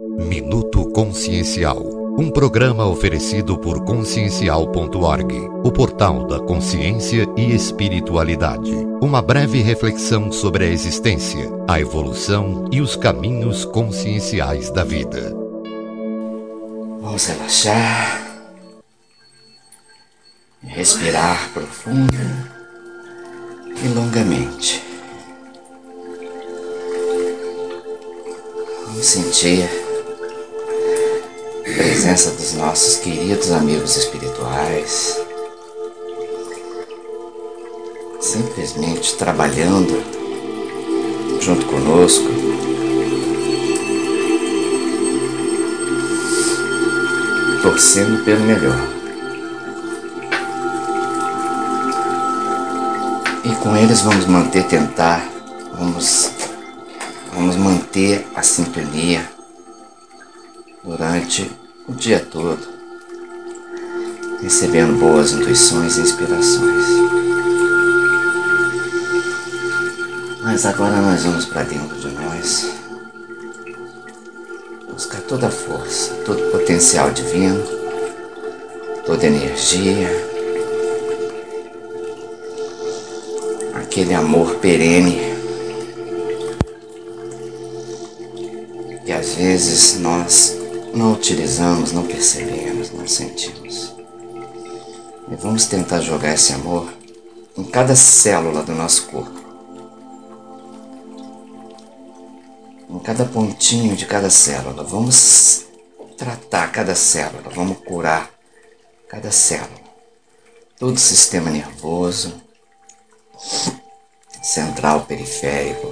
Minuto Consciencial. Um programa oferecido por consciencial.org, o portal da consciência e espiritualidade. Uma breve reflexão sobre a existência, a evolução e os caminhos conscienciais da vida. Vamos relaxar. Respirar profundo e longamente. Vamos sentir presença dos nossos queridos amigos espirituais, simplesmente trabalhando junto conosco. Torcendo pelo melhor. E com eles vamos manter, tentar, vamos Vamos manter a sintonia durante o dia todo, recebendo boas intuições e inspirações. Mas agora nós vamos para dentro de nós buscar toda a força, todo o potencial divino, toda a energia, aquele amor perene às vezes nós não utilizamos, não percebemos, não sentimos. E vamos tentar jogar esse amor em cada célula do nosso corpo. Em cada pontinho de cada célula. Vamos tratar cada célula, vamos curar cada célula. Todo o sistema nervoso, central, periférico,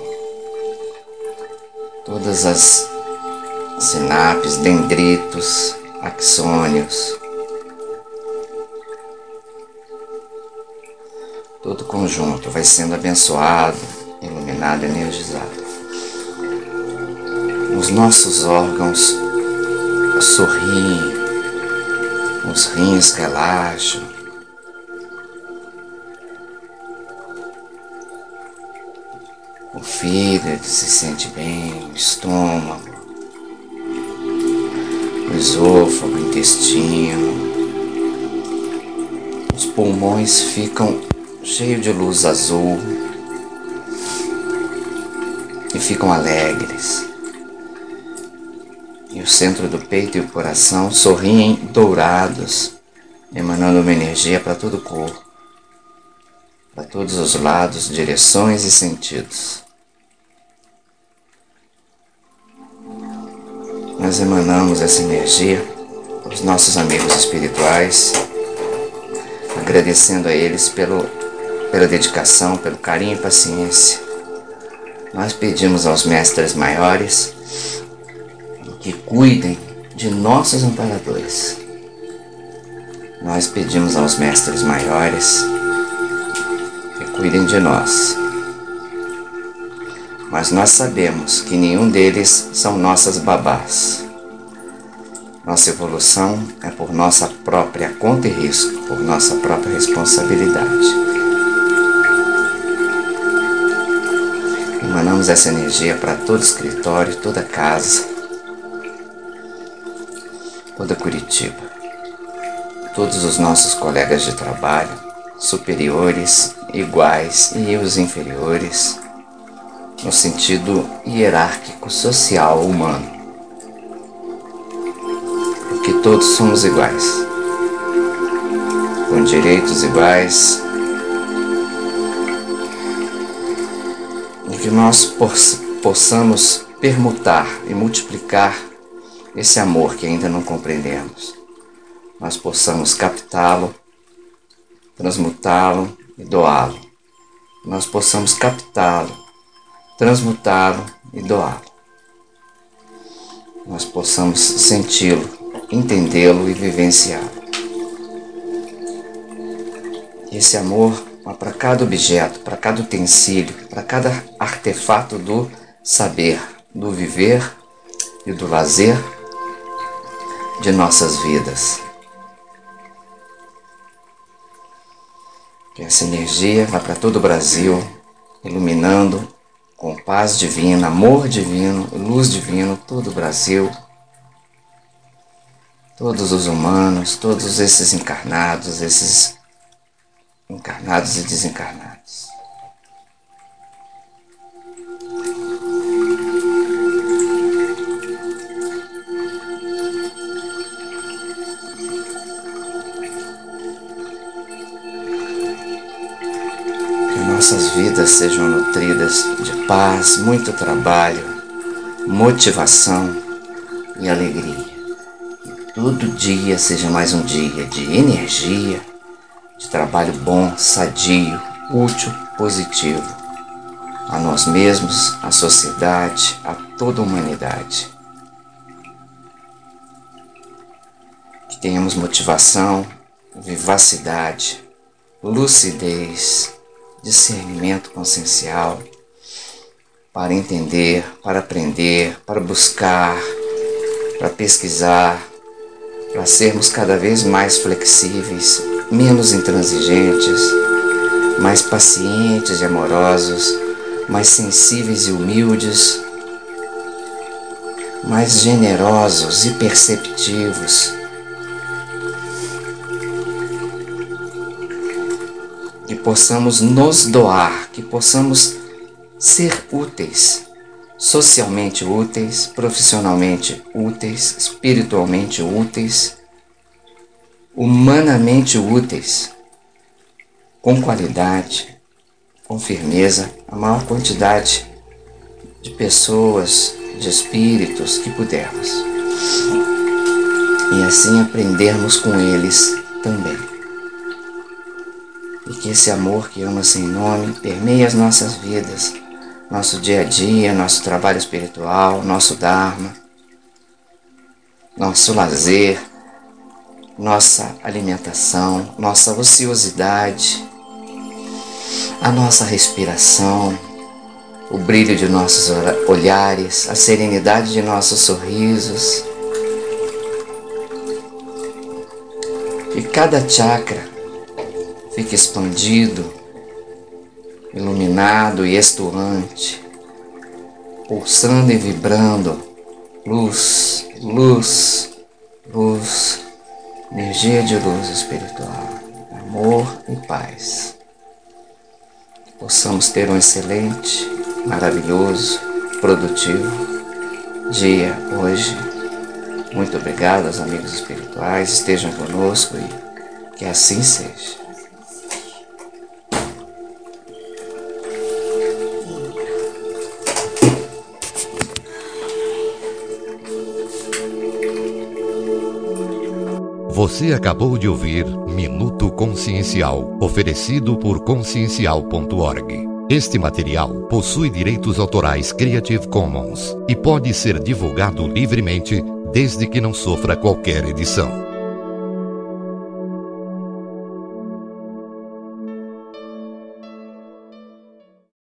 todas as sinapses, dendritos, axônios. Todo conjunto vai sendo abençoado, iluminado, energizado. Os nossos órgãos sorriem, os rins relaxam. O fígado se sente bem, o estômago, esôfago, intestino. Os pulmões ficam cheios de luz azul e ficam alegres. E o centro do peito e o coração sorriem dourados, emanando uma energia para todo o corpo, para todos os lados, direções e sentidos. Nós emanamos essa energia aos nossos amigos espirituais, agradecendo a eles pelo, pela dedicação, pelo carinho e paciência. Nós pedimos aos mestres maiores que cuidem de nossos amparadores. Nós pedimos aos mestres maiores que cuidem de nós mas nós sabemos que nenhum deles são nossas babás. Nossa evolução é por nossa própria conta e risco, por nossa própria responsabilidade. Emanamos essa energia para todo escritório, toda casa, toda Curitiba, todos os nossos colegas de trabalho, superiores, iguais e os inferiores no sentido hierárquico social humano. Porque todos somos iguais, com direitos iguais, e que nós possamos permutar e multiplicar esse amor que ainda não compreendemos. Nós possamos captá-lo, transmutá-lo e doá-lo. Nós possamos captá-lo, transmutá-lo e doá-lo. Nós possamos senti-lo, entendê-lo e vivenciá-lo. Esse amor para cada objeto, para cada utensílio, para cada artefato do saber, do viver e do lazer de nossas vidas. Que essa energia vá para todo o Brasil, iluminando com paz divina, amor divino, luz divino, todo o Brasil, todos os humanos, todos esses encarnados, esses encarnados e desencarnados. Nossas vidas sejam nutridas de paz, muito trabalho, motivação e alegria todo dia seja mais um dia de energia, de trabalho bom, sadio, útil, positivo a nós mesmos, à sociedade, a toda a humanidade. Que tenhamos motivação, vivacidade, lucidez, discernimento consciencial para entender, para aprender, para buscar, para pesquisar, para sermos cada vez mais flexíveis, menos intransigentes, mais pacientes e amorosos, mais sensíveis e humildes, mais generosos e perceptivos. Possamos nos doar, que possamos ser úteis socialmente úteis, profissionalmente úteis, espiritualmente úteis, humanamente úteis, com qualidade, com firmeza, a maior quantidade de pessoas, de espíritos que pudermos. E assim aprendermos com eles também. E que esse amor que ama sem nome permeie as nossas vidas nosso dia a dia, nosso trabalho espiritual, nosso Dharma, nosso lazer, nossa alimentação, nossa ociosidade, a nossa respiração, o brilho de nossos olhares, a serenidade de nossos sorrisos. E cada chakra fique expandido iluminado e estuante, pulsando e vibrando, luz, luz, luz, energia de luz espiritual, amor e paz. Que possamos ter um excelente, maravilhoso, produtivo dia hoje. Muito obrigado aos amigos espirituais, estejam conosco e que assim seja. Você acabou de ouvir Minuto Consciencial, oferecido por consciencial.org. Este material possui direitos autorais Creative Commons e pode ser divulgado livremente desde que não sofra qualquer edição.